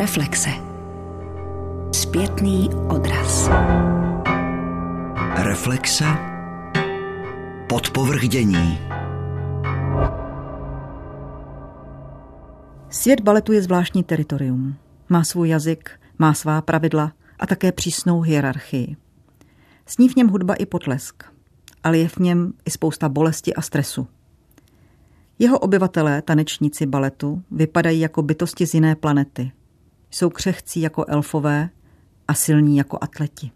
Reflexe. Zpětný odraz. Reflexe. Podpovrchdění. Svět baletu je zvláštní teritorium. Má svůj jazyk, má svá pravidla a také přísnou hierarchii. Sní v něm hudba i potlesk, ale je v něm i spousta bolesti a stresu. Jeho obyvatelé, tanečníci baletu, vypadají jako bytosti z jiné planety. Jsou křehcí jako elfové a silní jako atleti.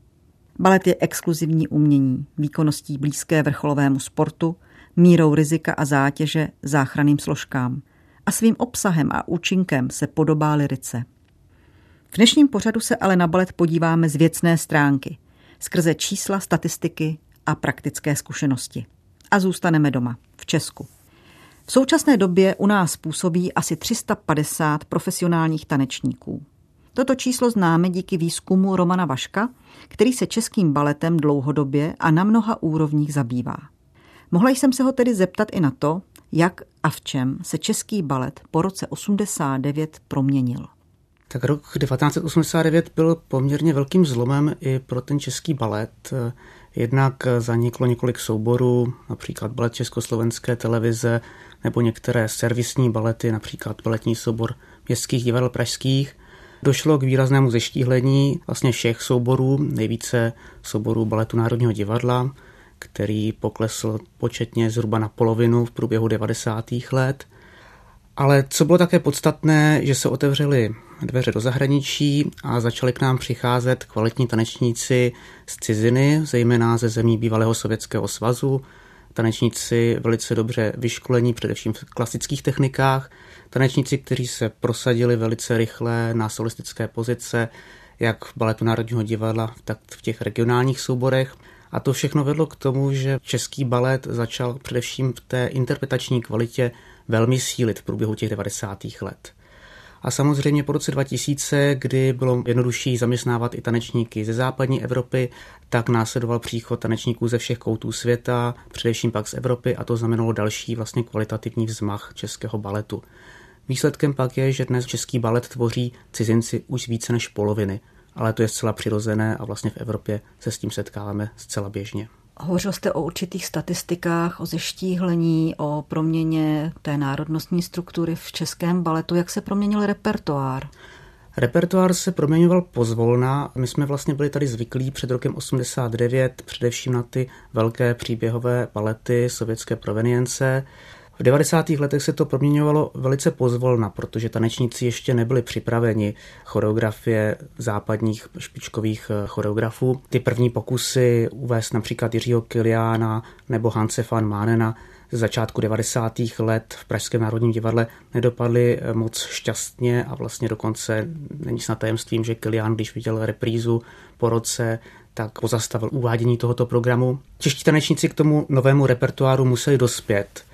Balet je exkluzivní umění, výkonností blízké vrcholovému sportu, mírou rizika a zátěže záchranným složkám a svým obsahem a účinkem se podobá lirice. V dnešním pořadu se ale na balet podíváme z věcné stránky, skrze čísla, statistiky a praktické zkušenosti. A zůstaneme doma, v Česku. V současné době u nás působí asi 350 profesionálních tanečníků. Toto číslo známe díky výzkumu Romana Vaška, který se českým baletem dlouhodobě a na mnoha úrovních zabývá. Mohla jsem se ho tedy zeptat i na to, jak a v čem se český balet po roce 89 proměnil. Tak rok 1989 byl poměrně velkým zlomem i pro ten český balet. Jednak zaniklo několik souborů, například balet Československé televize nebo některé servisní balety, například baletní soubor městských divadel pražských. Došlo k výraznému zeštíhlení vlastně všech souborů, nejvíce souborů baletu Národního divadla, který poklesl početně zhruba na polovinu v průběhu 90. let. Ale co bylo také podstatné, že se otevřely dveře do zahraničí a začali k nám přicházet kvalitní tanečníci z ciziny, zejména ze zemí bývalého Sovětského svazu, tanečníci velice dobře vyškolení, především v klasických technikách, tanečníci, kteří se prosadili velice rychle na solistické pozice, jak v baletu Národního divadla, tak v těch regionálních souborech. A to všechno vedlo k tomu, že český balet začal především v té interpretační kvalitě velmi sílit v průběhu těch 90. let. A samozřejmě po roce 2000, kdy bylo jednodušší zaměstnávat i tanečníky ze západní Evropy, tak následoval příchod tanečníků ze všech koutů světa, především pak z Evropy a to znamenalo další vlastně kvalitativní vzmach českého baletu. Výsledkem pak je, že dnes český balet tvoří cizinci už více než poloviny, ale to je zcela přirozené a vlastně v Evropě se s tím setkáváme zcela běžně. Hovořil jste o určitých statistikách, o zeštíhlení, o proměně té národnostní struktury v českém baletu. Jak se proměnil repertoár? Repertoár se proměňoval pozvolna. My jsme vlastně byli tady zvyklí před rokem 89 především na ty velké příběhové balety sovětské provenience. V 90. letech se to proměňovalo velice pozvolna, protože tanečníci ještě nebyli připraveni choreografie západních špičkových eh, choreografů. Ty první pokusy uvést například Jiřího Kiliána nebo Hanse van Manena ze začátku 90. let v Pražském národním divadle nedopadly eh, moc šťastně a vlastně dokonce není snad tajemstvím, že Kilián, když viděl reprízu po roce, tak pozastavil uvádění tohoto programu. Čeští tanečníci k tomu novému repertoáru museli dospět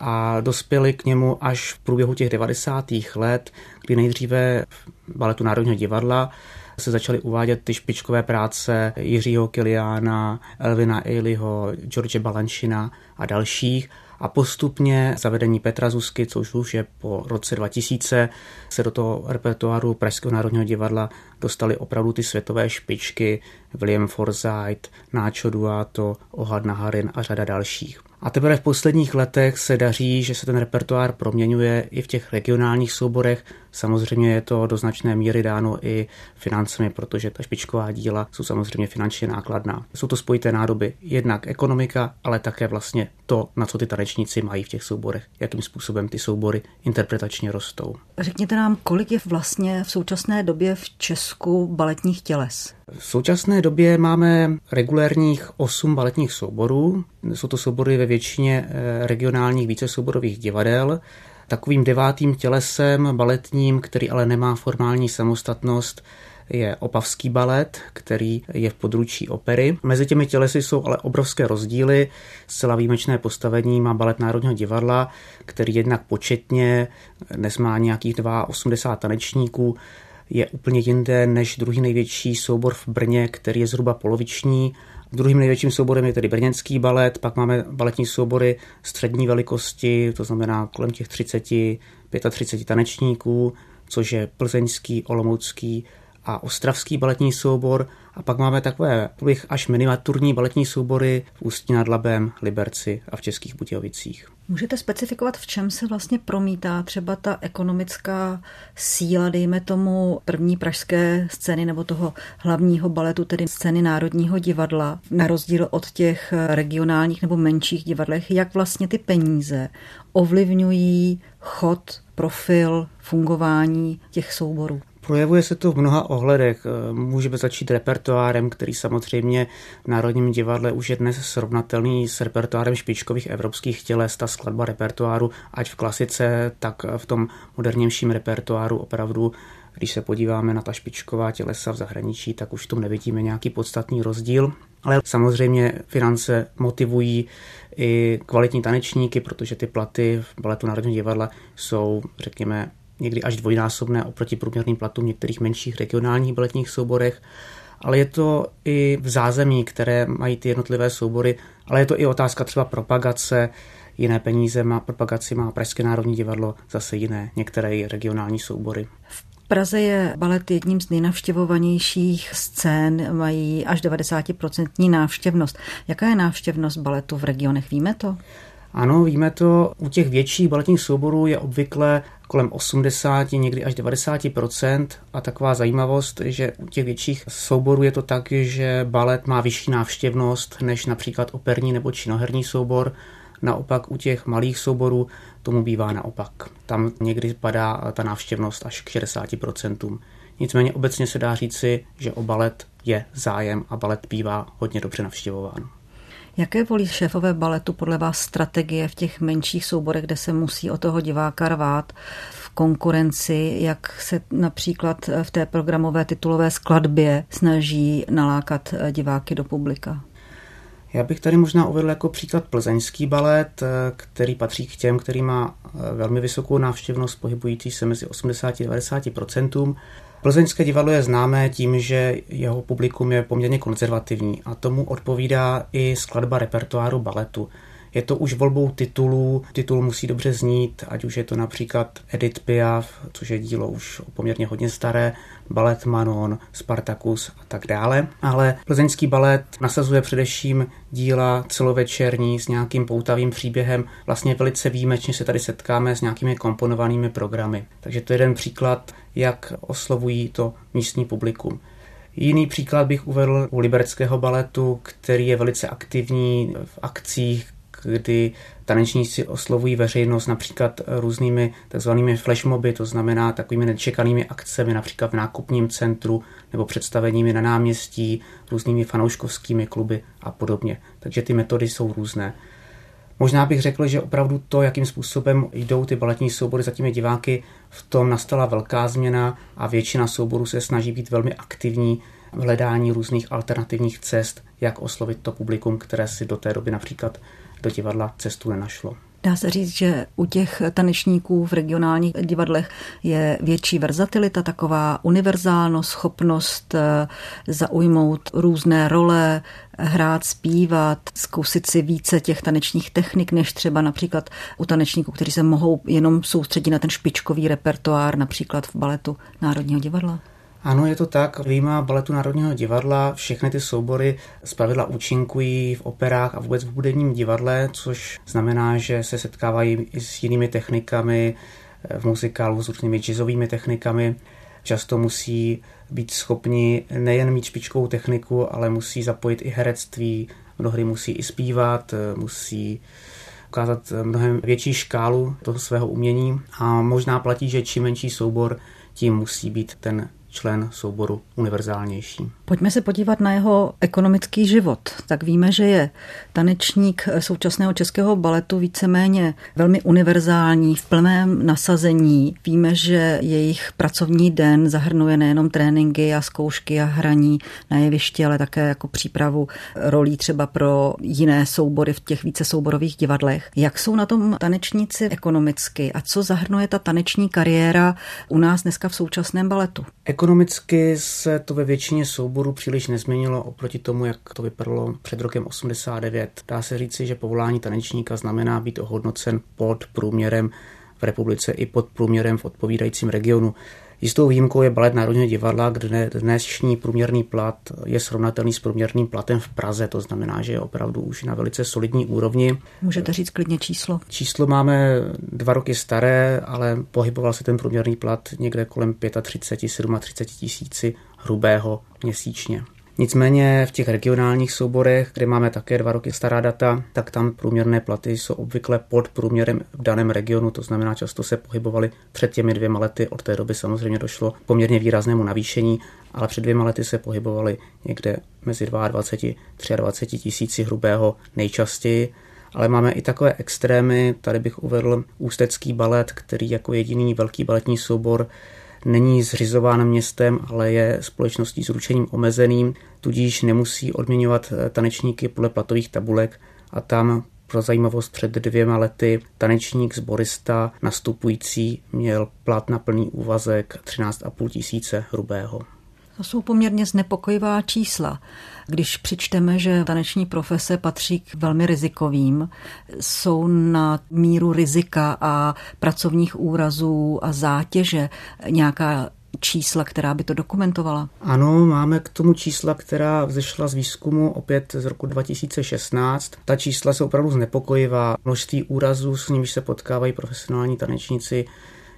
a dospěli k němu až v průběhu těch 90. let, kdy nejdříve v baletu Národního divadla se začaly uvádět ty špičkové práce Jiřího Kiliána, Elvina Eiliho, George Balanšina a dalších a postupně zavedení Petra Zuzky, což už je po roce 2000, se do toho repertoáru Pražského národního divadla dostali opravdu ty světové špičky, William Forsythe, Náčo Duato, Ohad Naharin a řada dalších. A teprve v posledních letech se daří, že se ten repertoár proměňuje i v těch regionálních souborech. Samozřejmě je to do značné míry dáno i financemi, protože ta špičková díla jsou samozřejmě finančně nákladná. Jsou to spojité nádoby, jednak ekonomika, ale také vlastně to, na co ty tanečníci mají v těch souborech, jakým způsobem ty soubory interpretačně rostou. Řekněte nám, kolik je vlastně v současné době v Česku baletních těles? V současné době máme regulérních osm baletních souborů. Jsou to soubory ve většině eh, regionálních vícesouborových divadel. Takovým devátým tělesem baletním, který ale nemá formální samostatnost, je opavský balet, který je v područí opery. Mezi těmi tělesy jsou ale obrovské rozdíly. Zcela výjimečné postavení má balet Národního divadla, který jednak početně dnes má nějakých 82 tanečníků, je úplně jinde než druhý největší soubor v Brně, který je zhruba poloviční. Druhým největším souborem je tedy brněnský balet, pak máme baletní soubory střední velikosti, to znamená kolem těch 30, 35 tanečníků, což je plzeňský, olomoucký a ostravský baletní soubor. A pak máme takové bych až miniaturní baletní soubory v Ústí nad Labem, Liberci a v Českých Budějovicích. Můžete specifikovat, v čem se vlastně promítá třeba ta ekonomická síla, dejme tomu první pražské scény nebo toho hlavního baletu, tedy scény Národního divadla, na rozdíl od těch regionálních nebo menších divadlech, jak vlastně ty peníze ovlivňují chod, profil, fungování těch souborů? Projevuje se to v mnoha ohledech. Můžeme začít repertoárem, který samozřejmě v Národním divadle už je dnes srovnatelný s repertoárem špičkových evropských těles. Ta skladba repertoáru, ať v klasice, tak v tom modernějším repertoáru opravdu když se podíváme na ta špičková tělesa v zahraničí, tak už v tom nevidíme nějaký podstatný rozdíl. Ale samozřejmě finance motivují i kvalitní tanečníky, protože ty platy v baletu Národního divadla jsou, řekněme, někdy až dvojnásobné oproti průměrným platům v některých menších regionálních baletních souborech, ale je to i v zázemí, které mají ty jednotlivé soubory, ale je to i otázka třeba propagace, jiné peníze má propagaci, má Pražské národní divadlo, zase jiné, některé regionální soubory. V Praze je balet jedním z nejnavštěvovanějších scén, mají až 90% návštěvnost. Jaká je návštěvnost baletu v regionech, víme to? Ano, víme to. U těch větších baletních souborů je obvykle kolem 80, někdy až 90% a taková zajímavost, že u těch větších souborů je to tak, že balet má vyšší návštěvnost než například operní nebo činoherní soubor. Naopak u těch malých souborů tomu bývá naopak. Tam někdy padá ta návštěvnost až k 60%. Nicméně obecně se dá říci, že o balet je zájem a balet bývá hodně dobře navštěvován. Jaké volí šéfové baletu podle vás strategie v těch menších souborech, kde se musí o toho diváka rvát v konkurenci, jak se například v té programové titulové skladbě snaží nalákat diváky do publika? Já bych tady možná uvedl jako příklad plzeňský balet, který patří k těm, který má velmi vysokou návštěvnost, pohybující se mezi 80 a 90% Plzeňské divadlo je známé tím, že jeho publikum je poměrně konzervativní a tomu odpovídá i skladba repertoáru baletu. Je to už volbou titulů, titul musí dobře znít, ať už je to například Edith Piaf, což je dílo už poměrně hodně staré, balet Manon, Spartacus a tak dále. Ale plzeňský balet nasazuje především díla celovečerní s nějakým poutavým příběhem. Vlastně velice výjimečně se tady setkáme s nějakými komponovanými programy. Takže to je jeden příklad, jak oslovují to místní publikum. Jiný příklad bych uvedl u libereckého baletu, který je velice aktivní v akcích, kdy tanečníci oslovují veřejnost například různými takzvanými flashmoby, to znamená takovými nečekanými akcemi, například v nákupním centru nebo představeními na náměstí, různými fanouškovskými kluby a podobně. Takže ty metody jsou různé. Možná bych řekl, že opravdu to, jakým způsobem jdou ty baletní soubory za těmi diváky, v tom nastala velká změna a většina souborů se snaží být velmi aktivní v hledání různých alternativních cest, jak oslovit to publikum, které si do té doby například do divadla cestu nenašlo. Dá se říct, že u těch tanečníků v regionálních divadlech je větší verzatilita, taková univerzálnost, schopnost eh, zaujmout různé role, hrát, zpívat, zkusit si více těch tanečních technik, než třeba například u tanečníků, kteří se mohou jenom soustředit na ten špičkový repertoár, například v baletu Národního divadla. Ano, je to tak. Výjima baletu Národního divadla všechny ty soubory zpravidla účinkují v operách a vůbec v hudebním divadle, což znamená, že se setkávají s jinými technikami, v muzikálu s různými jazzovými technikami. Často musí být schopni nejen mít špičkovou techniku, ale musí zapojit i herectví, mnohdy musí i zpívat, musí ukázat mnohem větší škálu toho svého umění a možná platí, že čím menší soubor, tím musí být ten člen souboru univerzálnější. Pojďme se podívat na jeho ekonomický život. Tak víme, že je tanečník současného českého baletu víceméně velmi univerzální, v plném nasazení. Víme, že jejich pracovní den zahrnuje nejenom tréninky a zkoušky a hraní na jevišti, ale také jako přípravu rolí třeba pro jiné soubory v těch více souborových divadlech. Jak jsou na tom tanečníci ekonomicky a co zahrnuje ta taneční kariéra u nás dneska v současném baletu? Ekonomicky se to ve většině souborů příliš nezměnilo oproti tomu, jak to vypadalo před rokem 89. Dá se říci, že povolání tanečníka znamená být ohodnocen pod průměrem v republice i pod průměrem v odpovídajícím regionu. Jistou výjimkou je balet Národního divadla, kde dnešní průměrný plat je srovnatelný s průměrným platem v Praze, to znamená, že je opravdu už na velice solidní úrovni. Můžete říct klidně číslo? Číslo máme dva roky staré, ale pohyboval se ten průměrný plat někde kolem 35, 37 tisíci hrubého měsíčně. Nicméně v těch regionálních souborech, kde máme také dva roky stará data, tak tam průměrné platy jsou obvykle pod průměrem v daném regionu, to znamená, často se pohybovaly před těmi dvěma lety. Od té doby samozřejmě došlo k poměrně výraznému navýšení, ale před dvěma lety se pohybovaly někde mezi 22 23 tisíci hrubého nejčastěji. Ale máme i takové extrémy, tady bych uvedl ústecký balet, který jako jediný velký baletní soubor není zřizován městem, ale je společností s ručením omezeným, tudíž nemusí odměňovat eh, tanečníky podle platových tabulek a tam pro zajímavost před dvěma lety tanečník zborista nastupující měl plat na plný úvazek 13,5 tisíce hrubého. To jsou poměrně znepokojivá čísla. Když přičteme, že taneční profese patří k velmi rizikovým, jsou na míru rizika a pracovních úrazů a zátěže nějaká čísla, která by to dokumentovala? Ano, máme k tomu čísla, která vzešla z výzkumu opět z roku 2016. Ta čísla jsou opravdu znepokojivá. Množství úrazů, s nimiž se potkávají profesionální tanečníci,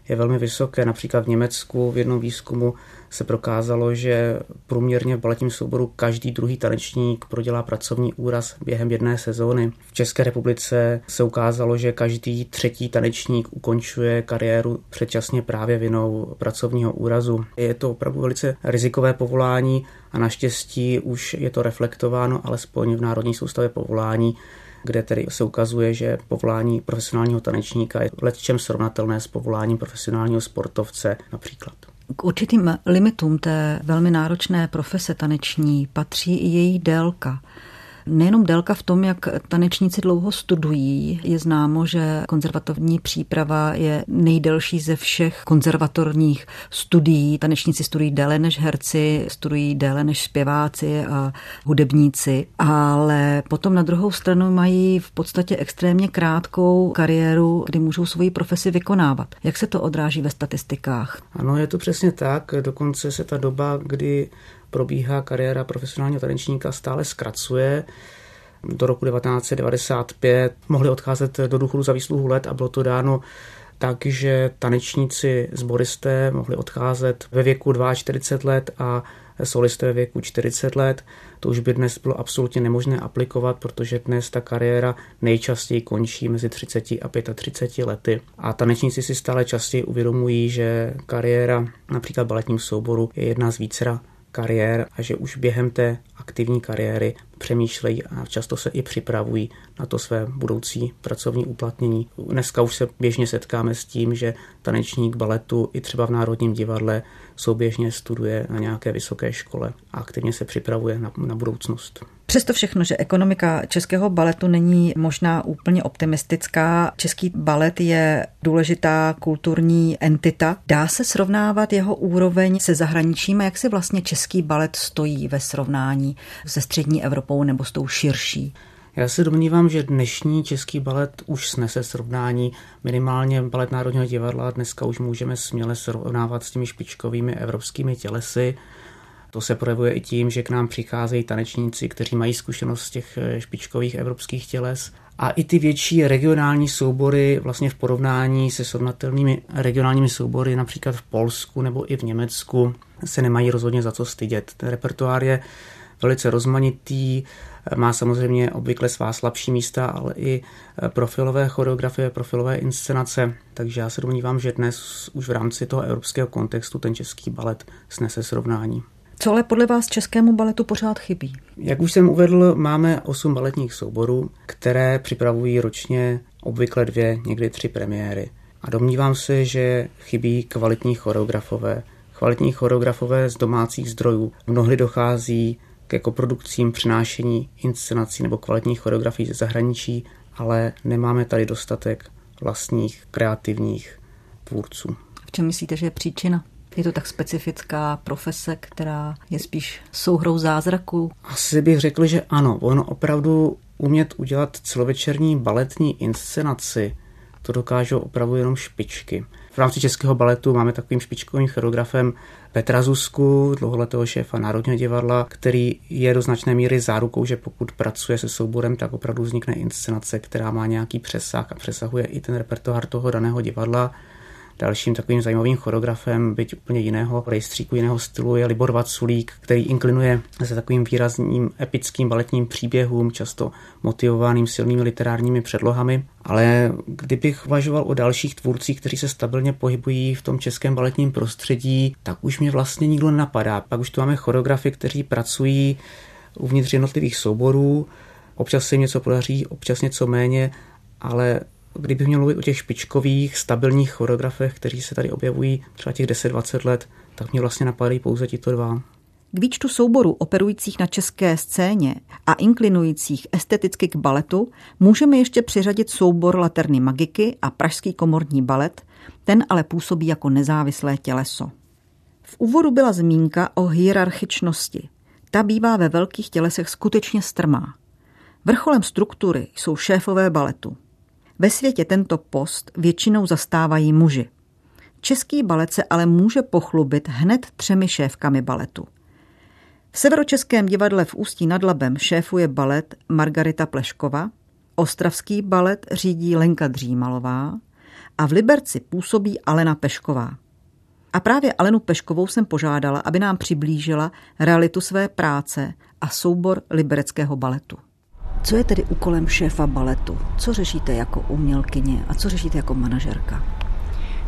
je velmi vysoké. Například v Německu v jednom výzkumu se prokázalo, že průměrně v baletním souboru každý druhý tanečník prodělá pracovní úraz během jedné sezóny. V České republice se ukázalo, že každý třetí tanečník ukončuje kariéru předčasně právě vinou pracovního úrazu. Je to opravdu velice rizikové povolání a naštěstí už je to reflektováno alespoň v Národní soustavě povolání, kde tedy se ukazuje, že povolání profesionálního tanečníka je letčem srovnatelné s povoláním profesionálního sportovce například. K určitým limitům té velmi náročné profese taneční patří i její délka. Nejenom délka v tom, jak tanečníci dlouho studují. Je známo, že konzervatorní příprava je nejdelší ze všech konzervatorních studií. Tanečníci studují déle než herci, studují déle než zpěváci a hudebníci, ale potom na druhou stranu mají v podstatě extrémně krátkou kariéru, kdy můžou svoji profesi vykonávat. Jak se to odráží ve statistikách? Ano, je to přesně tak. Dokonce se ta doba, kdy probíhá kariéra profesionálního tanečníka, stále zkracuje. Do roku 1995 mohli odcházet do důchodu za výsluhu let a bylo to dáno tak, že tanečníci zboristé mohli odcházet ve věku 42 let a solisté ve věku 40 let. To už by dnes bylo absolutně nemožné aplikovat, protože dnes ta kariéra nejčastěji končí mezi 30 a 35 lety. A tanečníci si stále častěji uvědomují, že kariéra například baletním souboru je jedna z vícera kariér a že už během té aktivní kariéry přemýšlejí a často se i připravují na to své budoucí pracovní uplatnění. Dneska už se běžně setkáme s tím, že tanečník baletu i třeba v Národním divadle souběžně studuje na nějaké vysoké škole a aktivně se připravuje na, na budoucnost. Přesto všechno, že ekonomika českého baletu není možná úplně optimistická, český balet je důležitá kulturní entita. Dá se srovnávat jeho úroveň se zahraničím a jak si vlastně český balet stojí ve srovnání se střední Evropou nebo s tou širší? Já se domnívám, že dnešní český balet už snese srovnání. Minimálně balet Národního divadla dneska už můžeme směle srovnávat s těmi špičkovými evropskými tělesy. To se projevuje i tím, že k nám přicházejí tanečníci, kteří mají zkušenost z těch eh, špičkových evropských těles. A i ty větší regionální soubory vlastně v porovnání se srovnatelnými regionálními soubory například v Polsku nebo i v Německu se nemají rozhodně za co stydět. Ten repertoár je velice rozmanitý, má samozřejmě obvykle svá slabší místa, ale i eh, profilové choreografie, profilové inscenace, takže já se domnívám, že dnes už v rámci toho evropského kontextu ten český balet snese srovnání. Co ale podle vás českému baletu pořád chybí? Jak už jsem uvedl, máme osm baletních souborů, které připravují ročně obvykle dvě, někdy tři premiéry. A domnívám se, že chybí kvalitní choreografové. Kvalitní choreografové z domácích zdrojů. Mnohdy dochází ke koprodukcím přinášení inscenací nebo kvalitních choreografií ze zahraničí, ale nemáme tady dostatek vlastních kreativních tvůrců. V čem myslíte, že je příčina? Je to tak specifická profese, která je spíš souhrou zázraku? Asi bych řekl, že ano. Ono opravdu umět udělat celovečerní baletní inscenaci, to dokážou opravdu jenom špičky. V rámci českého baletu máme takovým špičkovým choreografem Petra Zusku, dlouholetého šéfa Národního divadla, který je do značné míry zárukou, že pokud pracuje se souborem, tak opravdu vznikne inscenace, která má nějaký přesah a přesahuje i ten repertoár toho daného divadla. Dalším takovým zajímavým choreografem, byť úplně jiného rejstříku, jiného stylu, je Libor Vaculík, který inklinuje se takovým výrazným epickým baletním příběhům, často motivovaným silnými literárními předlohami. Ale kdybych uvažoval o dalších tvůrcích, kteří se stabilně pohybují v tom českém baletním prostředí, tak už mě vlastně nikdo nenapadá. Pak už tu máme choreografy, kteří pracují uvnitř jednotlivých souborů, občas se jim něco podaří, občas něco méně, ale kdybych měl mluvit o těch špičkových, stabilních choreografech, kteří se tady objevují třeba těch 10-20 let, tak mě vlastně napadají pouze tito dva. K výčtu souborů operujících na české scéně a inklinujících esteticky k baletu můžeme ještě přiřadit soubor Laterny Magiky a Pražský komorní balet, ten ale působí jako nezávislé těleso. V úvodu byla zmínka o hierarchičnosti. Ta bývá ve velkých tělesech skutečně strmá. Vrcholem struktury jsou šéfové baletu. Ve světě tento post většinou zastávají muži. Český balet se ale může pochlubit hned třemi šéfkami baletu. V Severočeském divadle v Ústí nad Labem šéfuje balet Margarita Pleškova, Ostravský balet řídí Lenka Dřímalová a v Liberci působí Alena Pešková. A právě Alenu Peškovou jsem požádala, aby nám přiblížila realitu své práce a soubor libereckého baletu. Co je tedy úkolem šéfa baletu? Co řešíte jako umělkyně a co řešíte jako manažerka?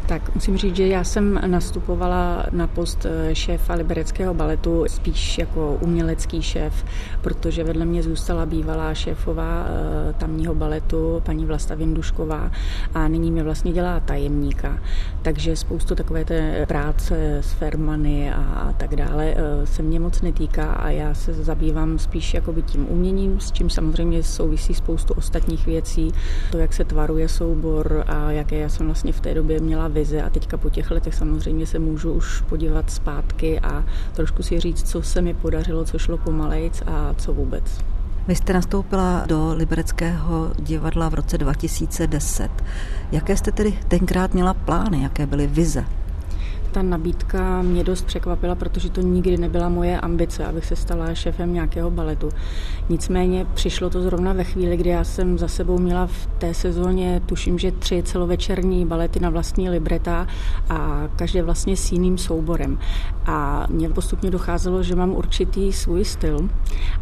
Tak musím říct, že já jsem nastupovala na post eh, šéfa libereckého baletu spíš jako umělecký šéf, protože vedle mě zůstala bývalá šéfová eh, tamního baletu, paní Vlasta Vindušková a nyní mě vlastně dělá tajemníka. Takže spoustu takové té práce s fermany a tak dále eh, se mě moc netýká a já se zabývám spíš jako tím uměním, s čím samozřejmě souvisí spoustu ostatních věcí, to, jak se tvaruje soubor a jaké já jsem vlastně v té době měla vize a teďka po těch letech samozřejmě se můžu už podívat zpátky a trošku si říct, co se mi podařilo, co šlo pomalejc a co vůbec. Vy jste nastoupila do Libereckého divadla v roce 2010. Jaké jste tedy tenkrát měla plány, jaké byly vize? Ta nabídka mě dost překvapila, protože to nikdy nebyla moje ambice, abych se stala šéfem nějakého baletu. Nicméně přišlo to zrovna ve chvíli, kdy já jsem za sebou měla v té sezóně, tuším, že tři celovečerní balety na vlastní libreta a každé vlastně s jiným souborem. A mně postupně docházelo, že mám určitý svůj styl.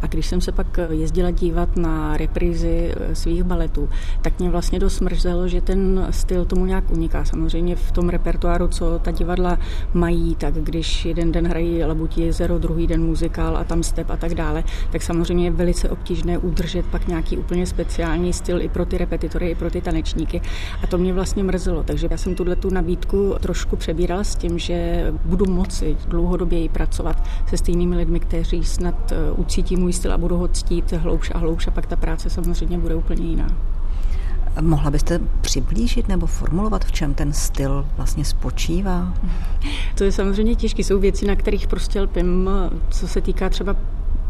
A když jsem se pak jezdila dívat na reprízy eh, svých baletů, tak mě vlastně dost mrzelo, že ten styl tomu nějak uniká. Samozřejmě v tom repertoáru, co ta divadla mají, tak když jeden den hrají Labutí jezero, druhý den muzikál a tam step a tak dále, tak samozřejmě je velice obtížné udržet pak nějaký úplně speciální styl i pro ty repetitory, i pro ty tanečníky. A to mě vlastně mrzelo. Takže já jsem tuhle tu nabídku trošku přebírala s tím, že budu moci dlouhodobě pracovat se stejnými lidmi, kteří snad eh, ucítí můj styl a budou ho ctít hloubš a hloubš a pak ta práce samozřejmě bude úplně jiná. Mohla byste přiblížit nebo formulovat, v čem ten styl vlastně spočívá? To je samozřejmě těžké. Jsou věci, na kterých prostě lpím, co se týká třeba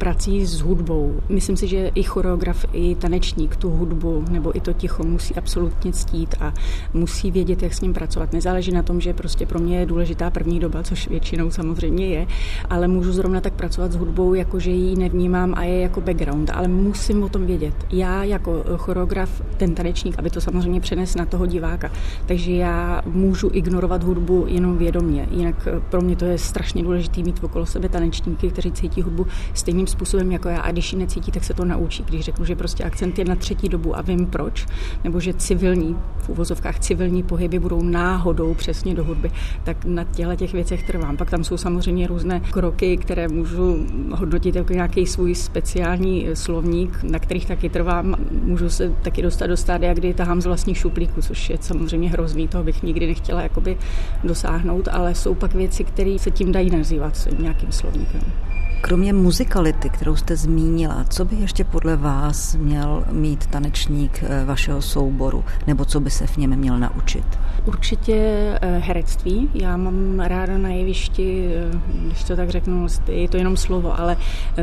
prací s hudbou. Myslím si, že i choreograf, i tanečník tu hudbu nebo i to ticho musí absolutně ctít a musí vědět, jak s ním pracovat. Nezáleží na tom, že prostě pro mě je důležitá první doba, což většinou samozřejmě je, ale můžu zrovna tak pracovat s hudbou, jako že ji nevnímám a je jako background, ale musím o tom vědět. Já jako choreograf, ten tanečník, aby to samozřejmě přenes na toho diváka. Takže já můžu ignorovat hudbu jenom vědomě. Jinak pro mě to je strašně důležité mít okolo sebe tanečníky, kteří cítí hudbu stejným způsobem jako já a když ji necítí, tak se to naučí. Když řeknu, že prostě akcent je na třetí dobu a vím proč, nebo že civilní, v uvozovkách civilní pohyby budou náhodou přesně do hudby, tak na těchto těch věcech trvám. Pak tam jsou samozřejmě různé kroky, které můžu hodnotit jako nějaký svůj speciální slovník, na kterých taky trvám. Můžu se taky dostat do stádia, kdy tahám z vlastních šuplíků, což je samozřejmě hrozný, toho bych nikdy nechtěla jakoby dosáhnout, ale jsou pak věci, které se tím dají nazývat nějakým slovníkem. Kromě muzikality, kterou jste zmínila, co by ještě podle vás měl mít tanečník eh, vašeho souboru, nebo co by se v něm měl naučit? Určitě eh, herectví. Já mám ráda na jevišti, eh, když to tak řeknu, je to jenom slovo, ale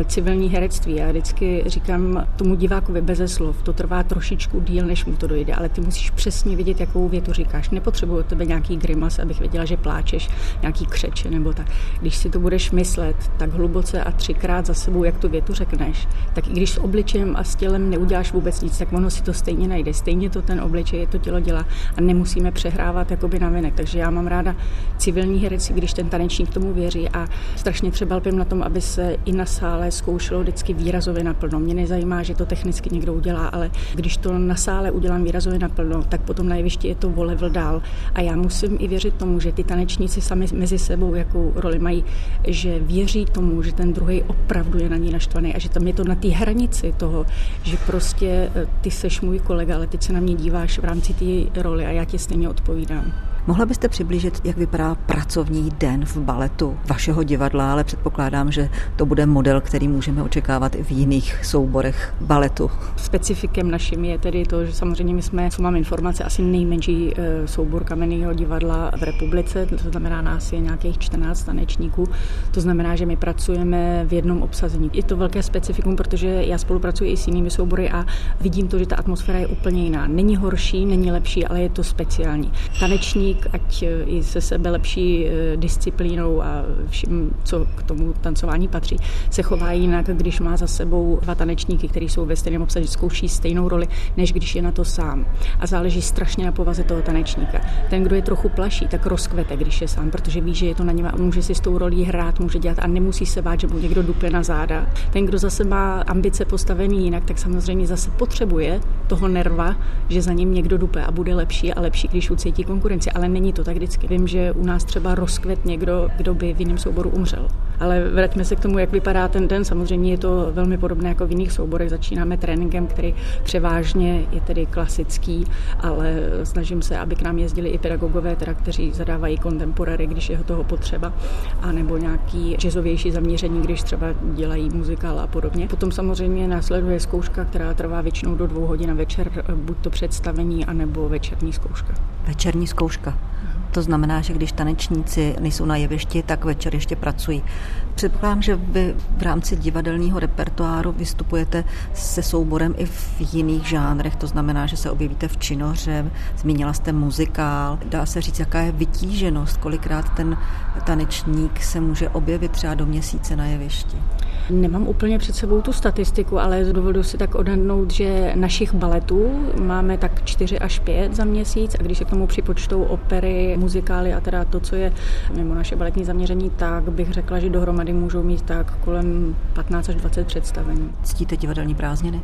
civilní herectví. Já vždycky říkám tomu divákovi beze slov, to trvá trošičku díl, než mu to dojde, ale ty musíš přesně vidět, jakou větu říkáš. Nepotřebuji od tebe nějaký grimas, abych věděla, že pláčeš, nějaký křeče nebo tak. Když si to budeš myslet tak hluboce a třikrát za sebou, jak tu větu řekneš, tak i když s obličejem a s tělem neuděláš vůbec nic, tak ono si to stejně najde. Stejně to ten obličej, to tělo dělá a nemusíme přehrávat jakoby na venek. Takže já mám ráda civilní hereci, když ten tanečník tomu věří a strašně třeba lpím na tom, aby se i na sále zkoušelo vždycky výrazově naplno. Mě nezajímá, že to technicky někdo udělá, ale když to na sále udělám výrazově naplno, tak potom na jevišti je to vole dál. A já musím i věřit tomu, že ty tanečníci sami mezi sebou, jakou roli mají, že věří tomu, že ten druhý opravdu je na ní naštvaný a že tam je to na té hranici toho, že prostě eh, ty seš můj kolega, ale teď se na mě díváš v rámci té roli a já ti stejně odpovídám. Mohla byste přiblížit, jak vypadá pracovní den v baletu vašeho divadla, ale předpokládám, že to bude model, který můžeme očekávat i v jiných souborech baletu. Specifikem naším je tedy to, že samozřejmě my jsme, co mám informace, asi nejmenší eh, soubor kamenného divadla v republice, to znamená nás je nějakých 14 tanečníků, to znamená, že my pracujeme v jednom obsazení. Je to velké specifikum, protože já spolupracuji i s jinými soubory a vidím to, že ta atmosféra je úplně jiná. Není horší, není lepší, ale je to speciální. Taneční tanečník, ať e, i se sebe lepší e, disciplínou a vším, co k tomu tancování patří, se chová jinak, když má za sebou dva tanečníky, kteří jsou ve stejném obsadě, zkouší stejnou roli, než když je na to sám. A záleží strašně na povaze toho tanečníka. Ten, kdo je trochu plaší, tak rozkvete, když je sám, protože ví, že je to na něm a může si s tou rolí hrát, může dělat a nemusí se bát, že mu někdo dupe na záda. Ten, kdo zase má ambice postavený jinak, tak samozřejmě zase potřebuje toho nerva, že za ním někdo dupe a bude lepší a lepší, když ucítí konkurenci ale není to tak vždycky. Vím, že u nás třeba rozkvet někdo, kdo by v jiném souboru umřel. Ale vraťme se k tomu, jak vypadá ten den. Samozřejmě je to velmi podobné jako v jiných souborech. Začínáme tréninkem, který převážně je tedy klasický, ale snažím se, aby k nám jezdili i pedagogové, teda, kteří zadávají kontemporary, když je toho potřeba, a nebo nějaký jazzovější zaměření, když třeba dělají muzikál a podobně. Potom samozřejmě následuje zkouška, která trvá většinou do dvou hodin večer, buď to představení, anebo večerní zkouška. Večerní zkouška. To znamená, že když tanečníci nejsou na jevišti, tak večer ještě pracují. Předpokládám, že vy v rámci divadelního repertoáru vystupujete se souborem i v jiných žánrech, to znamená, že se objevíte v činoře, zmínila jste muzikál. Dá se říct, jaká je vytíženost, kolikrát ten tanečník se může objevit třeba do měsíce na jevišti? Nemám úplně před sebou tu statistiku, ale dovedu si tak odhadnout, že našich baletů máme tak 4 až 5 za měsíc a když se k tomu připočtou opery, muzikály a teda to, co je mimo naše baletní zaměření, tak bych řekla, že dohromady můžou mít tak kolem 15 až 20 představení. Ctíte divadelní prázdniny?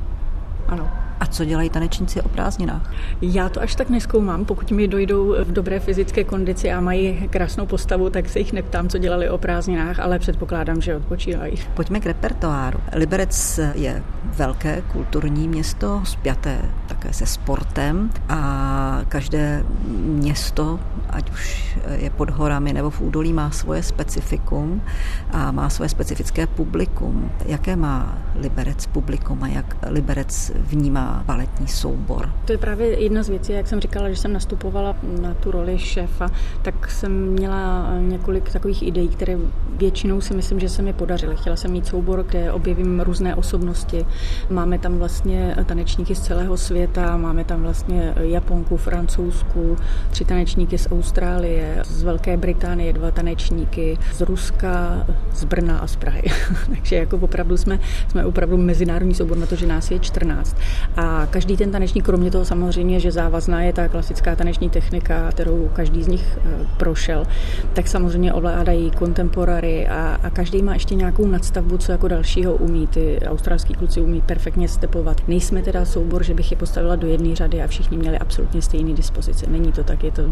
Ano. A co dělají tanečníci o prázdninách? Já to až tak neskoumám. Pokud mi dojdou v dobré fyzické kondici a mají krásnou postavu, tak se jich neptám, co dělali o prázdninách, ale předpokládám, že odpočívají. Pojďme k repertoáru. Liberec je velké kulturní město, spjaté také se sportem a každé město, ať už je pod horami nebo v údolí, má svoje specifikum a má svoje specifické publikum. Jaké má Liberec publikum a jak Liberec vnímá baletní soubor? To je právě jedna z věcí, jak jsem říkala, že jsem nastupovala na tu roli šéfa, tak jsem měla několik takových ideí, které většinou si myslím, že se mi podařily. Chtěla jsem mít soubor, kde objevím různé osobnosti. Máme tam vlastně tanečníky z celého světa, máme tam vlastně Japonku, Francouzsku, tři tanečníky z Austrálie, z Velké Británie, dva tanečníky z Ruska, z Brna a z Prahy. Takže jako opravdu jsme, jsme opravdu mezinárodní soubor na to, že nás je 14. A každý ten tanečník, kromě toho samozřejmě, že závazná je ta klasická taneční technika, kterou každý z nich eh, prošel, tak samozřejmě ovládají kontemporary a, a každý má ještě nějakou nadstavbu, co jako dalšího umí. Ty australský kluci umí perfektně stepovat. Nejsme teda soubor, že bych je postavila do jedné řady a všichni měli absolutně stejné dispozice. Není to tak, je to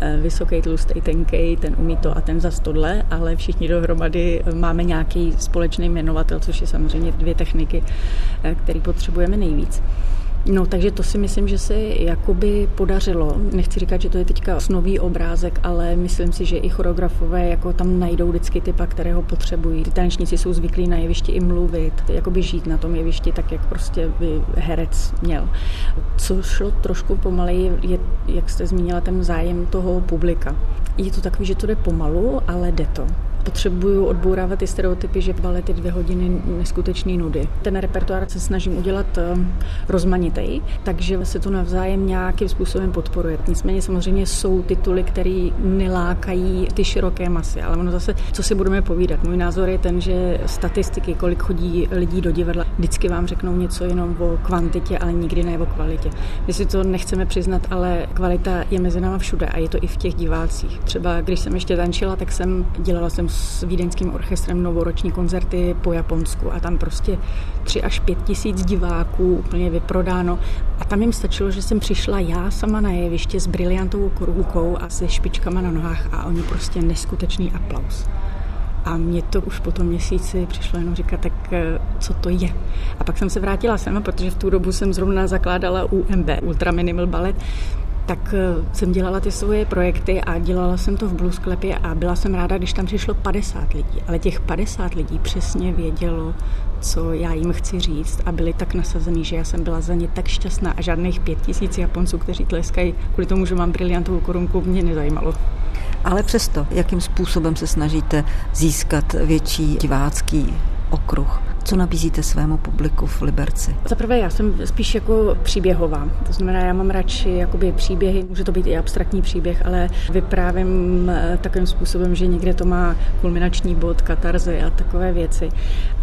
eh, vysoký, tlustý, tenkej, ten umí to a ten za stodle, ale všichni dohromady máme nějaký společný jmenovatel, což je samozřejmě dvě techniky, eh, které potřebujeme nejvíc. No, takže to si myslím, že se jakoby podařilo. Nechci říkat, že to je teďka nový obrázek, ale myslím si, že i choreografové jako tam najdou vždycky typa, kterého potřebují. Ty tanečníci jsou zvyklí na jevišti i mluvit, jakoby žít na tom jevišti tak, jak prostě by herec měl. Co šlo trošku pomaleji, je, jak jste zmínila, ten zájem toho publika. Je to takový, že to jde pomalu, ale jde to potřebuju odbourávat ty stereotypy, že balet je dvě hodiny neskutečný nudy. Ten repertoár se snažím udělat eh, rozmanitý, takže se to navzájem nějakým způsobem podporuje. Nicméně samozřejmě jsou tituly, které nelákají ty široké masy, ale ono zase, co si budeme povídat. Můj názor je ten, že statistiky, kolik chodí lidí do divadla, vždycky vám řeknou něco jenom o kvantitě, ale nikdy ne o kvalitě. My si to nechceme přiznat, ale kvalita je mezi náma všude a je to i v těch divácích. Třeba když jsem ještě tančila, tak jsem dělala jsem s vídeňským orchestrem novoroční koncerty po Japonsku a tam prostě tři až pět tisíc diváků úplně vyprodáno. A tam jim stačilo, že jsem přišla já sama na jeviště s briliantovou korunkou a se špičkama na nohách a oni prostě neskutečný aplaus. A mě to už po tom měsíci přišlo jenom říkat, tak eh, co to je. A pak jsem se vrátila sama, protože v tu dobu jsem zrovna zakládala UMB, Ultra Minimal Ballet, tak eh, jsem dělala ty svoje projekty a dělala jsem to v Blues Klepě a byla jsem ráda, když tam přišlo 50 lidí. Ale těch 50 lidí přesně vědělo, co já jim chci říct a byli tak nasazený, že já jsem byla za ně tak šťastná a žádných pět tisíc Japonců, kteří tleskají kvůli tomu, že mám briliantovou korunku, mě nezajímalo. Ale přesto, jakým způsobem se snažíte získat větší divácký okruh? Co nabízíte svému publiku v Liberci? Za prvé, já jsem spíš jako příběhová. To znamená, já mám radši jakoby příběhy, může to být i abstraktní příběh, ale vyprávím eh, takovým způsobem, že někde to má kulminační bod, katarzy a takové věci.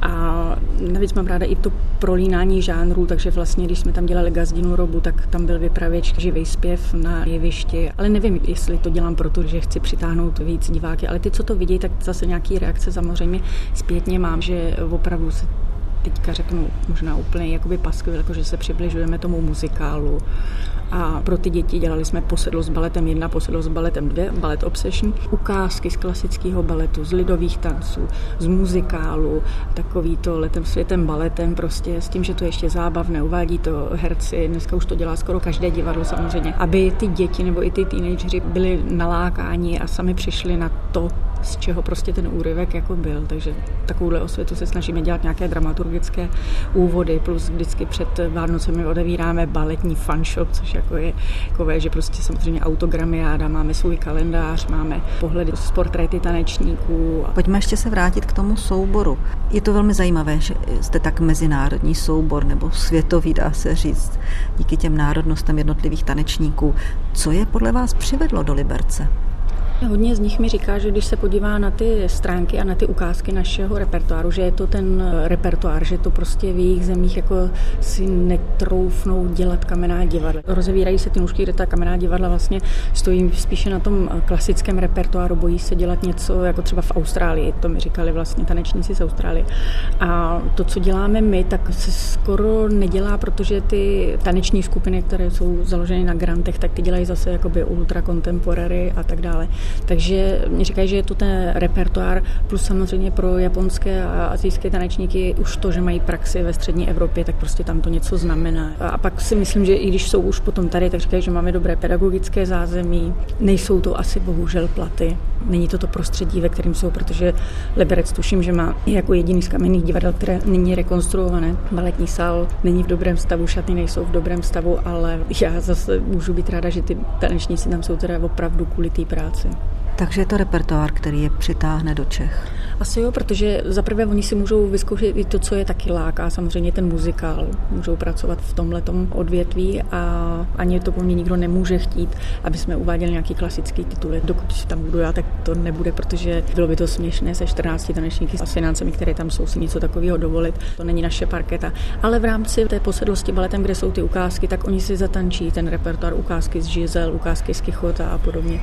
A navíc mám ráda i to prolínání žánrů, takže vlastně, když jsme tam dělali gazdinu robu, tak tam byl vypravěč, živý zpěv na jevišti. Ale nevím, jestli to dělám proto, že chci přitáhnout víc diváky, ale ty, co to vidí, tak zase nějaký reakce samozřejmě zpětně mám, že opravdu se teďka řeknu možná úplně jakoby paskvil, jako že se přibližujeme tomu muzikálu. A pro ty děti dělali jsme posedlo s baletem 1, posedlo s baletem 2, balet Obsession, ukázky z klasického baletu, z lidových tanců, z muzikálu, takový to letem světem baletem prostě s tím, že to ještě zábavné, uvádí to herci, dneska už to dělá skoro každé divadlo samozřejmě, aby ty děti nebo i ty teenageři byli nalákáni a sami přišli na to, z čeho prostě ten úryvek jako byl. Takže takovouhle osvětu se snažíme dělat nějaké dramaturgické úvody, plus vždycky před Vánocemi odevíráme baletní fanshop, což jako je takové, že prostě samozřejmě autogramiáda, máme svůj kalendář, máme pohledy z portréty tanečníků. Pojďme ještě se vrátit k tomu souboru. Je to velmi zajímavé, že jste tak mezinárodní soubor nebo světový, dá se říct, díky těm národnostem jednotlivých tanečníků. Co je podle vás přivedlo do Liberce? Hodně z nich mi říká, že když se podívá na ty stránky a na ty ukázky našeho repertoáru, že je to ten repertoár, že to prostě v jejich zemích jako si netroufnou dělat kamenná divadla. Rozevírají se ty nůžky, kde ta kamenná divadla vlastně stojí spíše na tom klasickém repertoáru, bojí se dělat něco jako třeba v Austrálii, to mi říkali vlastně tanečníci z Austrálie. A to, co děláme my, tak se skoro nedělá, protože ty taneční skupiny, které jsou založeny na grantech, tak ty dělají zase jakoby ultra contemporary a tak dále. Takže mě říkají, že je to ten repertoár, plus samozřejmě pro japonské a azijské tanečníky už to, že mají praxi ve střední Evropě, tak prostě tam to něco znamená. A pak si myslím, že i když jsou už potom tady, tak říkají, že máme dobré pedagogické zázemí. Nejsou to asi bohužel platy. Není to to prostředí, ve kterém jsou, protože Liberec tuším, že má jako jediný z kamenných divadel, které není rekonstruované. Baletní sál není v dobrém stavu, šaty nejsou v dobrém stavu, ale já zase můžu být ráda, že ty tanečníci tam jsou teda opravdu kvůli té práci. Takže je to repertoár, který je přitáhne do Čech. Asi jo, protože zaprvé oni si můžou vyzkoušet i to, co je taky láká, samozřejmě ten muzikál. Můžou pracovat v tomhle odvětví a ani to po mně nikdo nemůže chtít, aby jsme uváděli nějaký klasický titul. Dokud tam budu já, tak to nebude, protože bylo by to směšné se 14 tanečníky a s financemi, které tam jsou, si něco takového dovolit. To není naše parketa. Ale v rámci té posedlosti baletem, kde jsou ty ukázky, tak oni si zatančí ten repertoár ukázky z Žizel, ukázky z Kichota a podobně.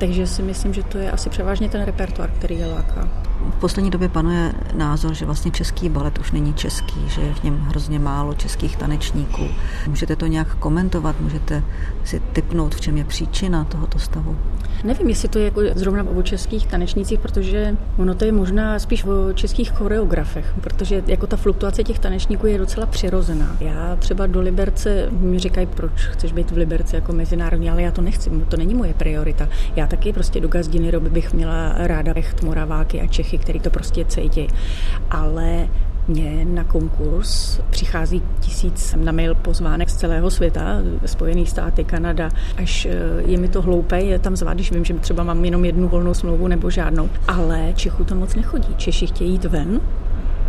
Takže si myslím, že to je asi převážně ten repertoár, který je láká. V poslední době panuje názor, že vlastně český balet už není český, že je v něm hrozně málo českých tanečníků. Můžete to nějak komentovat? Můžete si typnout, v čem je příčina tohoto stavu? Nevím, jestli to je jako zrovna o českých tanečnících, protože ono to je možná spíš o českých choreografech, protože jako ta fluktuace těch tanečníků je docela přirozená. Já třeba do Liberce mi říkají, proč chceš být v Liberci jako mezinárodní, ale já to nechci, to není moje priorita. Já taky prostě do Gazdiny roby bych měla ráda Echt, Moraváky a Čechy, který to prostě cítí. Ale mě na konkurs přichází tisíc na mail pozvánek z celého světa, Spojené státy, Kanada, až eh, je mi to hloupé je tam zvát, když vím, že třeba mám jenom jednu volnou smlouvu nebo žádnou. Ale Čechů to moc nechodí. Češi chtějí jít ven,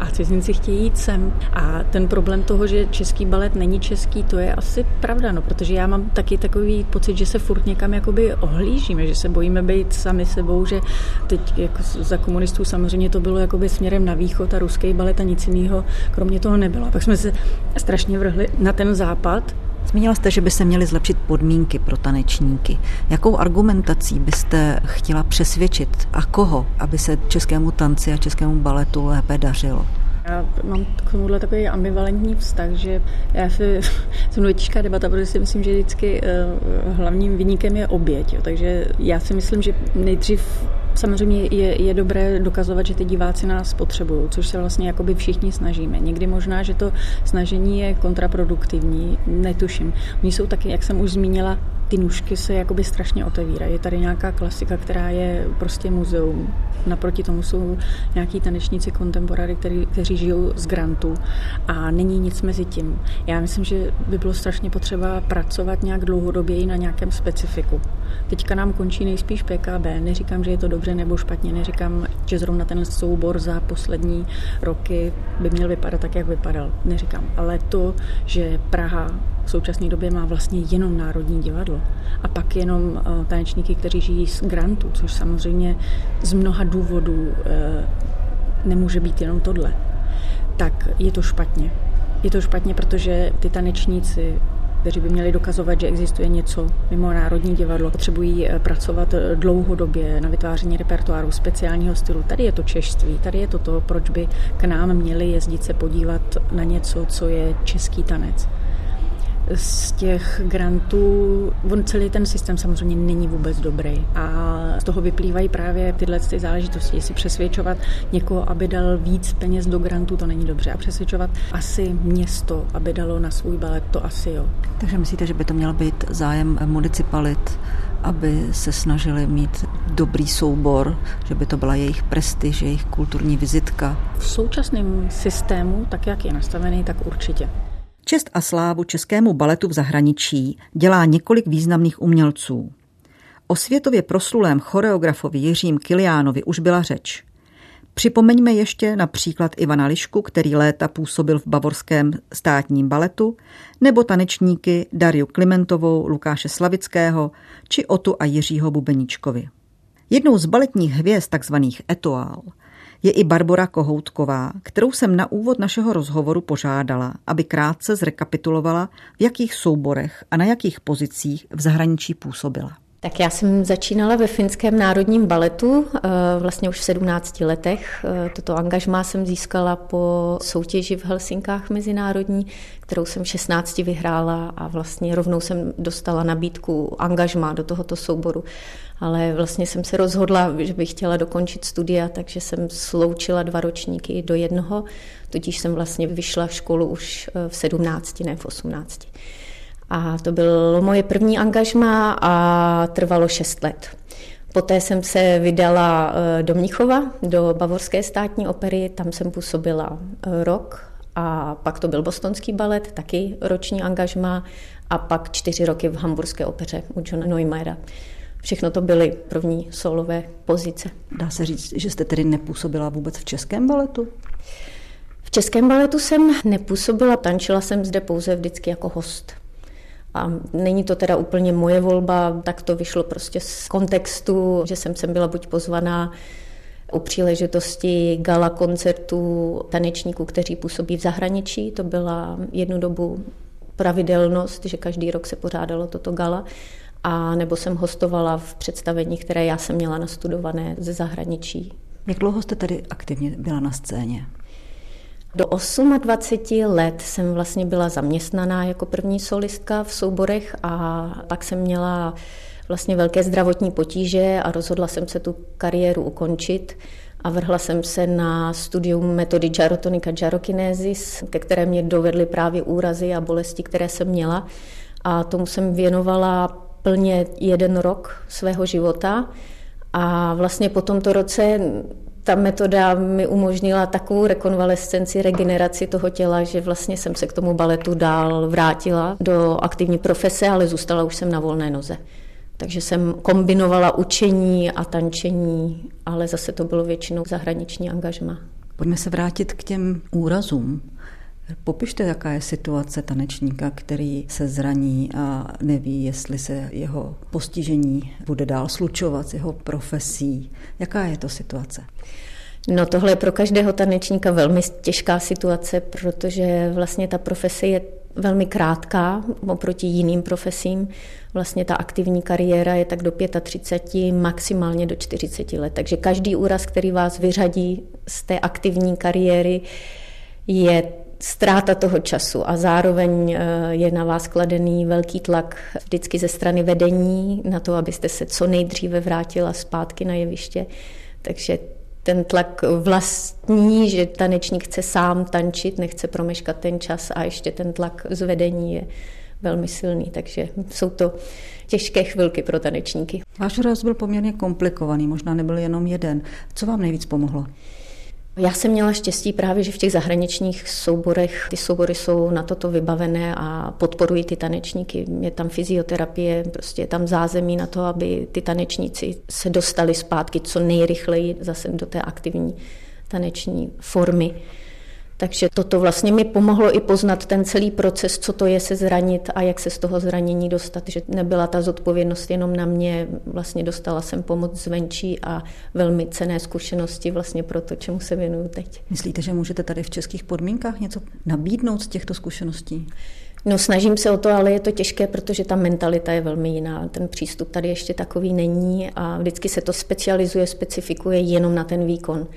a cizinci chtějí jít sem. A ten problém toho, že český balet není český, to je asi pravda, no, protože já mám taky takový pocit, že se furt někam jakoby ohlížíme, že se bojíme být sami sebou, že teď jako za komunistů samozřejmě to bylo jakoby směrem na východ a ruský balet a nic jiného kromě toho nebylo. Pak jsme se strašně vrhli na ten západ, Zmínila jste, že by se měly zlepšit podmínky pro tanečníky. Jakou argumentací byste chtěla přesvědčit a koho, aby se českému tanci a českému baletu lépe dařilo? Já mám k tomuhle takový ambivalentní vztah, že já si, jsem těžká debata, protože si myslím, že vždycky uh, hlavním vyníkem je oběť. Jo. Takže já si myslím, že nejdřív Samozřejmě je, je dobré dokazovat, že ty diváci nás potřebují, což se vlastně jakoby všichni snažíme. Někdy možná, že to snažení je kontraproduktivní, netuším. Oni jsou taky, jak jsem už zmínila, ty nůžky se jakoby strašně otevírají. Je tady nějaká klasika, která je prostě muzeum. Naproti tomu jsou nějaký tanečníci kontemporary, který, kteří žijou z grantu a není nic mezi tím. Já myslím, že by bylo strašně potřeba pracovat nějak dlouhodoběji na nějakém specifiku. Teďka nám končí nejspíš PKB. Neříkám, že je to dobře nebo špatně, neříkám, že zrovna ten soubor za poslední roky by měl vypadat tak, jak vypadal. Neříkám. Ale to, že Praha v současné době má vlastně jenom Národní divadlo a pak jenom eh, tanečníky, kteří žijí z grantu, což samozřejmě z mnoha důvodů eh, nemůže být jenom tohle, tak je to špatně. Je to špatně, protože ty tanečníci kteří by měli dokazovat, že existuje něco mimo Národní divadlo. Potřebují eh, pracovat dlouhodobě na vytváření repertoáru speciálního stylu. Tady je to češství, tady je to to, proč by k nám měli jezdit se podívat na něco, co je český tanec z těch grantů, on celý ten systém samozřejmě není vůbec dobrý a z toho vyplývají právě tyhle ty záležitosti. Jestli přesvědčovat někoho, aby dal víc peněz do grantu, to není dobře. A přesvědčovat asi město, aby dalo na svůj balet, to asi jo. Takže myslíte, že by to měl být zájem municipalit, aby se snažili mít dobrý soubor, že by to byla jejich prestiž, jejich kulturní vizitka? V současném systému, tak jak je nastavený, tak určitě. Čest a slávu českému baletu v zahraničí dělá několik významných umělců. O světově proslulém choreografovi Jiřím Kiliánovi už byla řeč. Připomeňme ještě například Ivana Lišku, který léta působil v bavorském státním baletu, nebo tanečníky Dariu Klimentovou, Lukáše Slavického či Otu a Jiřího Bubeníčkovi. Jednou z baletních hvězd takzvaných etoál je i Barbara Kohoutková, kterou jsem na úvod našeho rozhovoru požádala, aby krátce zrekapitulovala, v jakých souborech a na jakých pozicích v zahraničí působila. Tak já jsem začínala ve finském národním baletu eh, vlastně už v 17 letech. Eh, toto angažmá jsem získala po soutěži v Helsinkách mezinárodní, kterou jsem v 16 vyhrála a vlastně rovnou jsem dostala nabídku angažmá do tohoto souboru. Ale vlastně jsem se rozhodla, že bych chtěla dokončit studia, takže jsem sloučila dva ročníky do jednoho, tudíž jsem vlastně vyšla školu už eh, v 17, ne v 18. A to bylo moje první angažma a trvalo 6 let. Poté jsem se vydala eh, do Mnichova, do Bavorské státní opery, tam jsem působila eh, rok a pak to byl bostonský balet, taky roční angažma a pak čtyři roky v hamburské opeře u Johna Neumeyera. Všechno to byly první solové pozice. Dá se říct, že jste tedy nepůsobila vůbec v českém baletu? V českém baletu jsem nepůsobila, tančila jsem zde pouze vždycky jako host. A není to teda úplně moje volba, tak to vyšlo prostě z kontextu, že jsem sem byla buď pozvaná u příležitosti gala koncertů tanečníků, kteří působí v zahraničí. To byla jednu dobu pravidelnost, že každý rok se pořádalo toto gala. A nebo jsem hostovala v představení, které já jsem měla nastudované ze zahraničí. Jak dlouho jste tady aktivně byla na scéně? Do 28 let jsem vlastně byla zaměstnaná jako první solistka v souborech a pak jsem měla vlastně velké zdravotní potíže a rozhodla jsem se tu kariéru ukončit a vrhla jsem se na studium metody gyrotonika gyrokinézis, ke které mě dovedly právě úrazy a bolesti, které jsem měla. A tomu jsem věnovala plně jeden rok svého života. A vlastně po tomto roce ta metoda mi umožnila takovou rekonvalescenci, regeneraci toho těla, že vlastně jsem se k tomu baletu dál vrátila do aktivní profese, ale zůstala už jsem na volné noze. Takže jsem kombinovala učení a tančení, ale zase to bylo většinou zahraniční angažma. Pojďme se vrátit k těm úrazům. Popište, jaká je situace tanečníka, který se zraní a neví, jestli se jeho postižení bude dál slučovat s jeho profesí. Jaká je to situace? No tohle je pro každého tanečníka velmi těžká situace, protože vlastně ta profese je velmi krátká oproti jiným profesím. Vlastně ta aktivní kariéra je tak do 35, maximálně do 40 let. Takže každý úraz, který vás vyřadí z té aktivní kariéry, je ztráta toho času a zároveň eh, je na vás kladený velký tlak vždycky ze strany vedení na to, abyste se co nejdříve vrátila zpátky na jeviště. Takže ten tlak vlastní, že tanečník chce sám tančit, nechce promeškat ten čas a ještě ten tlak zvedení je velmi silný, takže jsou to těžké chvilky pro tanečníky. Váš raz byl poměrně komplikovaný, možná nebyl jenom jeden. Co vám nejvíc pomohlo? Já jsem měla štěstí právě, že v těch zahraničních souborech ty soubory jsou na toto vybavené a podporují ty tanečníky. Je tam fyzioterapie, prostě je tam zázemí na to, aby ty tanečníci se dostali zpátky co nejrychleji zase do té aktivní taneční formy. Takže toto vlastně mi pomohlo i poznat ten celý proces, co to je se zranit a jak se z toho zranění dostat, že nebyla ta zodpovědnost jenom na mě, vlastně dostala jsem pomoc zvenčí a velmi cené zkušenosti vlastně pro to, čemu se věnuju teď. Myslíte, že můžete tady v českých podmínkách něco nabídnout z těchto zkušeností? No snažím se o to, ale je to těžké, protože ta mentalita je velmi jiná. Ten přístup tady ještě takový není a vždycky se to specializuje, specifikuje jenom na ten výkon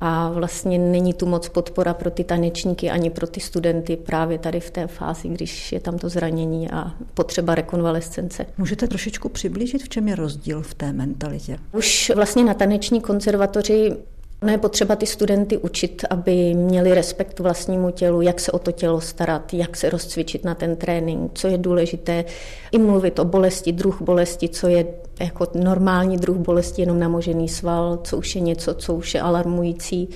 a vlastně není tu moc podpora pro ty tanečníky ani pro ty studenty právě tady v té fázi, když je tam to zranění a potřeba rekonvalescence. Můžete trošičku přiblížit, v čem je rozdíl v té mentalitě? Už vlastně na taneční konzervatoři No je potřeba ty studenty učit, aby měli respekt k vlastnímu tělu, jak se o to tělo starat, jak se rozcvičit na ten trénink, co je důležité, i mluvit o bolesti, druh bolesti, co je jako normální druh bolesti, jenom namožený sval, co už je něco, co už je alarmující.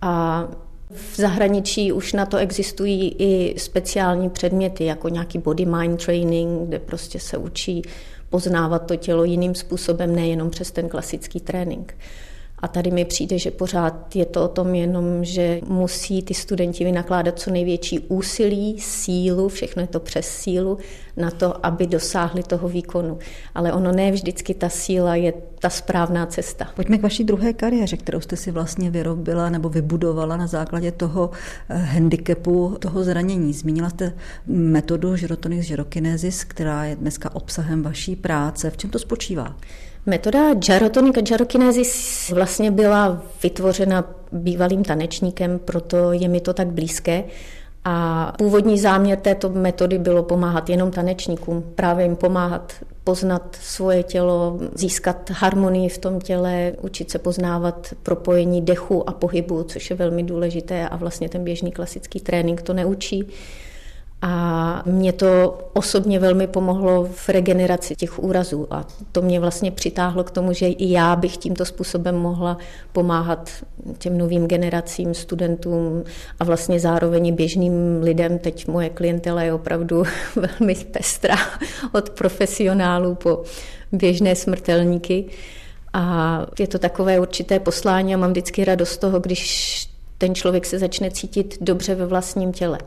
A v zahraničí už na to existují i speciální předměty, jako nějaký body-mind training, kde prostě se učí poznávat to tělo jiným způsobem, nejenom přes ten klasický trénink. A tady mi přijde, že pořád je to o tom jenom, že musí ty studenti vynakládat co největší úsilí, sílu, všechno je to přes sílu, na to, aby dosáhli toho výkonu. Ale ono ne vždycky ta síla je ta správná cesta. Pojďme k vaší druhé kariéře, kterou jste si vlastně vyrobila nebo vybudovala na základě toho eh, handicapu, toho zranění. Zmínila jste metodu žirotonis žirokinézis, která je dneska obsahem vaší práce. V čem to spočívá? Metoda gyrotonika gyrokinesis vlastně byla vytvořena bývalým tanečníkem, proto je mi to tak blízké. A původní záměr této metody bylo pomáhat jenom tanečníkům, právě jim pomáhat poznat svoje tělo, získat harmonii v tom těle, učit se poznávat propojení dechu a pohybu, což je velmi důležité a vlastně ten běžný klasický trénink to neučí. A mě to osobně velmi pomohlo v regeneraci těch úrazů a to mě vlastně přitáhlo k tomu, že i já bych tímto způsobem mohla pomáhat těm novým generacím, studentům a vlastně zároveň běžným lidem. Teď moje klientela je opravdu velmi pestrá od profesionálů po běžné smrtelníky. A je to takové určité poslání a mám vždycky radost toho, když ten člověk se začne cítit dobře ve vlastním těle.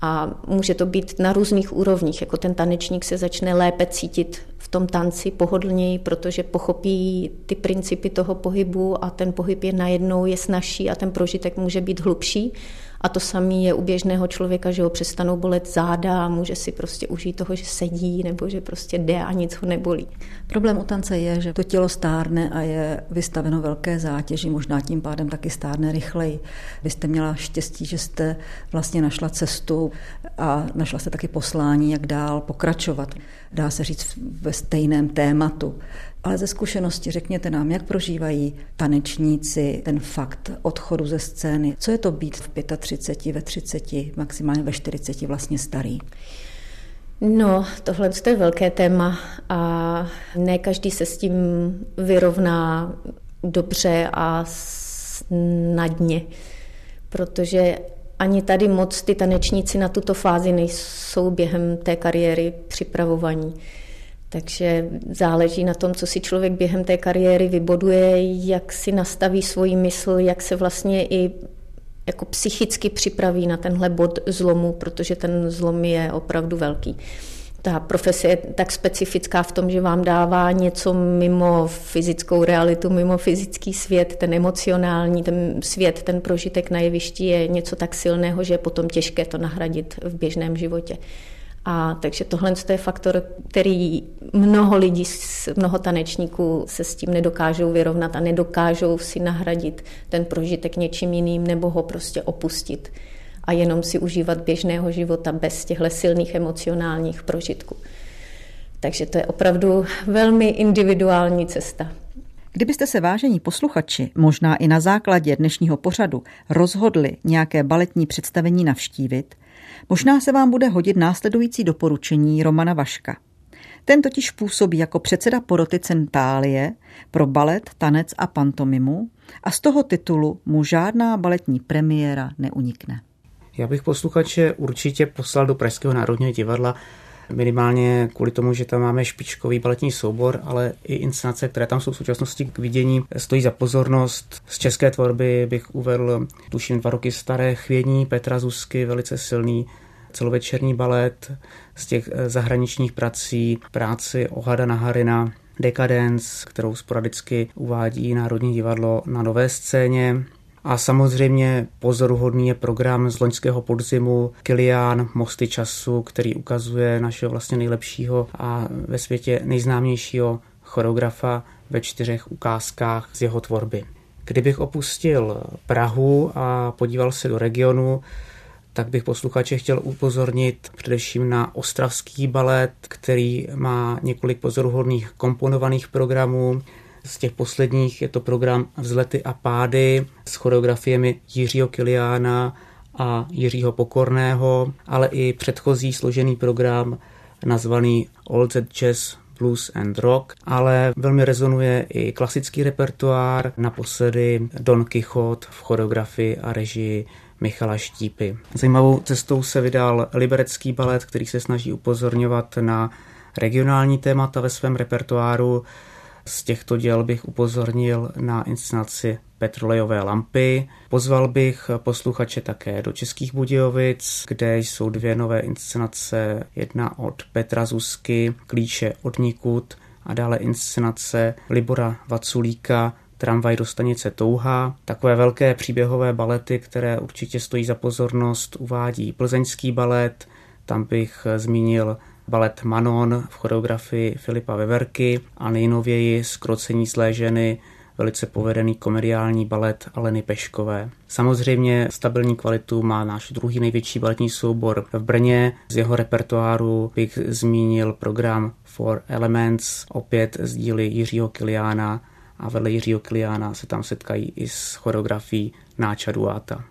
A může to být na různých úrovních, jako ten tanečník se začne lépe cítit v tom tanci pohodlněji, protože pochopí ty principy toho pohybu a ten pohyb je najednou je snažší a ten prožitek může být hlubší. A to samé je u běžného člověka, že ho přestanou bolet záda může si prostě užít toho, že sedí nebo že prostě jde a nic ho nebolí. Problém u tance je, že to tělo stárne a je vystaveno velké zátěži, možná tím pádem taky stárne rychleji. Vy jste měla štěstí, že jste vlastně našla cestu a našla jste taky poslání, jak dál pokračovat. Dá se říct ve stejném tématu. Ale ze zkušenosti řekněte nám, jak prožívají tanečníci ten fakt odchodu ze scény. Co je to být v 35, ve 30, maximálně ve 40 vlastně starý? No, tohle je velké téma a ne každý se s tím vyrovná dobře a snadně, protože ani tady moc ty tanečníci na tuto fázi nejsou během té kariéry připravovaní. Takže záleží na tom, co si člověk během té kariéry vyboduje, jak si nastaví svoji mysl, jak se vlastně i jako psychicky připraví na tenhle bod zlomu, protože ten zlom je opravdu velký. Ta profese je tak specifická v tom, že vám dává něco mimo fyzickou realitu, mimo fyzický svět, ten emocionální, ten svět, ten prožitek na jevišti je něco tak silného, že je potom těžké to nahradit v běžném životě. A takže tohle je faktor, který mnoho lidí, mnoho tanečníků se s tím nedokážou vyrovnat a nedokážou si nahradit ten prožitek něčím jiným nebo ho prostě opustit a jenom si užívat běžného života bez těchto silných emocionálních prožitků. Takže to je opravdu velmi individuální cesta. Kdybyste se vážení posluchači, možná i na základě dnešního pořadu, rozhodli nějaké baletní představení navštívit, Možná se vám bude hodit následující doporučení Romana Vaška. Ten totiž působí jako předseda poroty Centálie pro balet, tanec a pantomimu a z toho titulu mu žádná baletní premiéra neunikne. Já bych posluchače určitě poslal do Pražského národního divadla minimálně kvůli tomu, že tam máme špičkový baletní soubor, ale i inscenace, které tam jsou v současnosti k vidění, stojí za pozornost. Z české tvorby bych uvedl, tuším, dva roky staré chvění Petra Zusky, velice silný celovečerní balet, z těch eh, zahraničních prací, práci Ohada Naharina, Decadence, kterou sporadicky uvádí Národní divadlo na nové scéně, a samozřejmě pozoruhodný je program z loňského podzimu Kilian Mosty času, který ukazuje našeho vlastně nejlepšího a ve světě nejznámějšího choreografa ve čtyřech ukázkách z jeho tvorby. Kdybych opustil Prahu a podíval se do regionu, tak bych posluchače chtěl upozornit především na ostravský balet, který má několik pozoruhodných komponovaných programů. Z těch posledních je to program Vzlety a pády s choreografiemi Jiřího Kiliána a Jiřího Pokorného, ale i předchozí složený program nazvaný Old Jazz blues and rock, ale velmi rezonuje i klasický repertoár, naposledy Don Quixote v choreografii a režii Michala Štípy. Zajímavou cestou se vydal liberecký balet, který se snaží upozorňovat na regionální témata ve svém repertoáru. Z těchto děl bych upozornil na inscenaci Petrolejové lampy. Pozval bych posluchače také do Českých Budějovic, kde jsou dvě nové inscenace. Jedna od Petra Zusky, Klíče od Nikud a dále inscenace Libora Vaculíka, Tramvaj do stanice Touha. Takové velké příběhové balety, které určitě stojí za pozornost, uvádí plzeňský balet, tam bych zmínil balet Manon v choreografii Filipa Veverky a nejnověji Skrocení zlé ženy, velice povedený komediální balet Aleny Peškové. Samozřejmě stabilní kvalitu má náš druhý největší baletní soubor v Brně. Z jeho repertoáru bych zmínil program Four Elements, opět z díly Jiřího Kiliána a vedle Jiřího Kiliána se tam setkají i s choreografií Náča Duáta.